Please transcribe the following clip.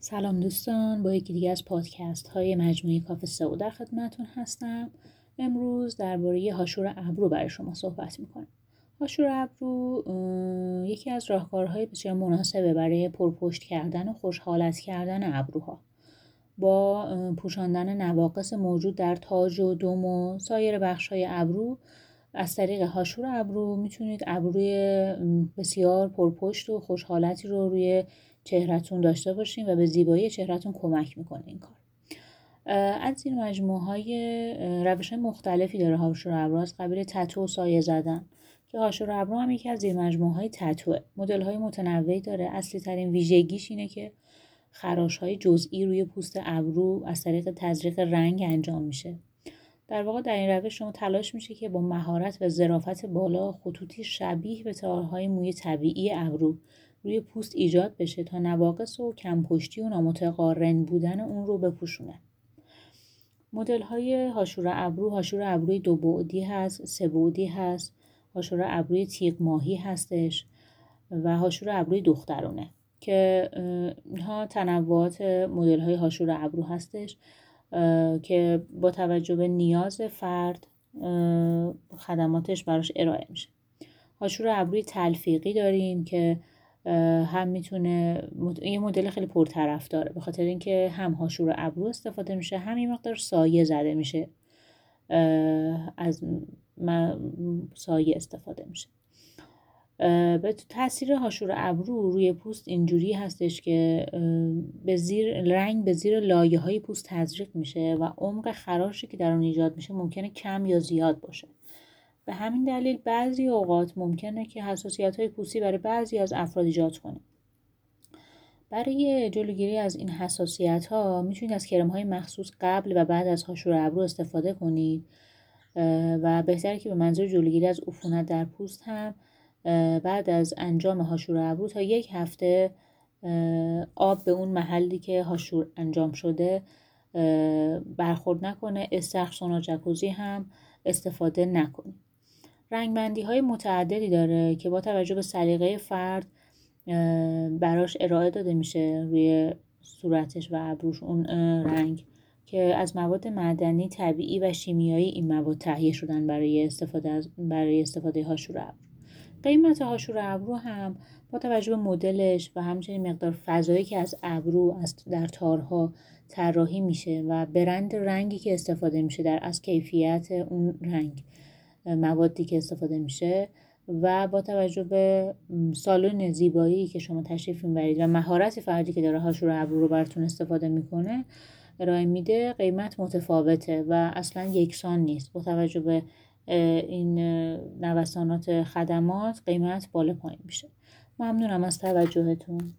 سلام دوستان با یکی دیگه از پادکست های مجموعه کافه سئو در خدمتتون هستم. امروز درباره هاشور ابرو برای شما صحبت می‌کنم. هاشور ابرو یکی از راهکارهای بسیار مناسبه برای پرپشت کردن و خوشحالت کردن ابروها. با پوشاندن نواقص موجود در تاج و دم و سایر بخش های ابرو از طریق هاشور ابرو می‌تونید ابروی بسیار پرپشت و خوشحالتی رو روی چهرهتون داشته باشین و به زیبایی چهرهتون کمک می‌کنه این کار. از این مجموعه های روش مختلفی داره هاشور ابرو. از قبیل تتو و سایه زدن. که هاشور ابرو هم یکی از این مجموعه های تتوه. مدل های متنوعی داره. اصلی ترین ویژگیش اینه که خراش های جزئی روی پوست ابرو از طریق تزریق رنگ انجام میشه. در واقع در این روش شما تلاش میشه که با مهارت و ظرافت بالا خطوطی شبیه به تارهای موی طبیعی ابرو روی پوست ایجاد بشه تا نواقص و کمپشتی و نامتقارن بودن اون رو بپوشونه. مدل های هاشور ابرو هاشور ابروی دو بعدی هست سه بعدی هست هاشور ابروی تیغ ماهی هستش و هاشور ابروی دخترونه که اینها تنوعات مدل های هاشور ابرو هستش. که با توجه به نیاز فرد خدماتش براش ارائه میشه. هاشور ابروی تلفیقی داریم که هم می‌تونه یه مدل خیلی پرطرف داره. به خاطر اینکه هم هاشور ابرو استفاده میشه هم یه مقدار سایه زده میشه. از سایه استفاده میشه. به تاثیر هاشور ابرو روی پوست اینجوری هستش که به زیر رنگ به زیر لایه های پوست تزریق میشه و عمق خراشی که در اون ایجاد میشه ممکنه کم یا زیاد باشه. به همین دلیل بعضی اوقات ممکنه که حساسیت های پوستی برای بعضی از افراد ایجاد کنه. برای جلوگیری از این حساسیت ها می‌تونید از کرم های مخصوص قبل و بعد از هاشور ابرو استفاده کنید و بهتره که به منظور جلوگیری از عفونت در پوست هم بعد از انجام هاشور ابرو تا یک هفته آب به اون محلی که هاشور انجام شده برخورد نکنه استخر و جکوزی هم استفاده نکنید رنگبندی های متعددی داره که با توجه به سلیقه فرد براش ارائه داده میشه روی صورتش و ابروش اون رنگ که از مواد معدنی طبیعی و شیمیایی این مواد تهیه شدن برای استفاده از برای استفاده هاشور ابرو. قیمت هاشور ابرو هم با توجه به مدلش و همچنین مقدار فضایی که از ابرو از در تارها طراحی میشه و برند رنگی که استفاده میشه در از کیفیت اون رنگ موادی که استفاده میشه و با توجه به سالن زیبایی که شما تشریف می‌برید و مهارت فردی که داره هاشور ابرو رو براتون استفاده می‌کنه ارائه میده قیمت متفاوته و اصلا یکسان نیست. با توجه به این نوسانات خدمات قیمت بالا پایین میشه. ممنونم از توجهتون.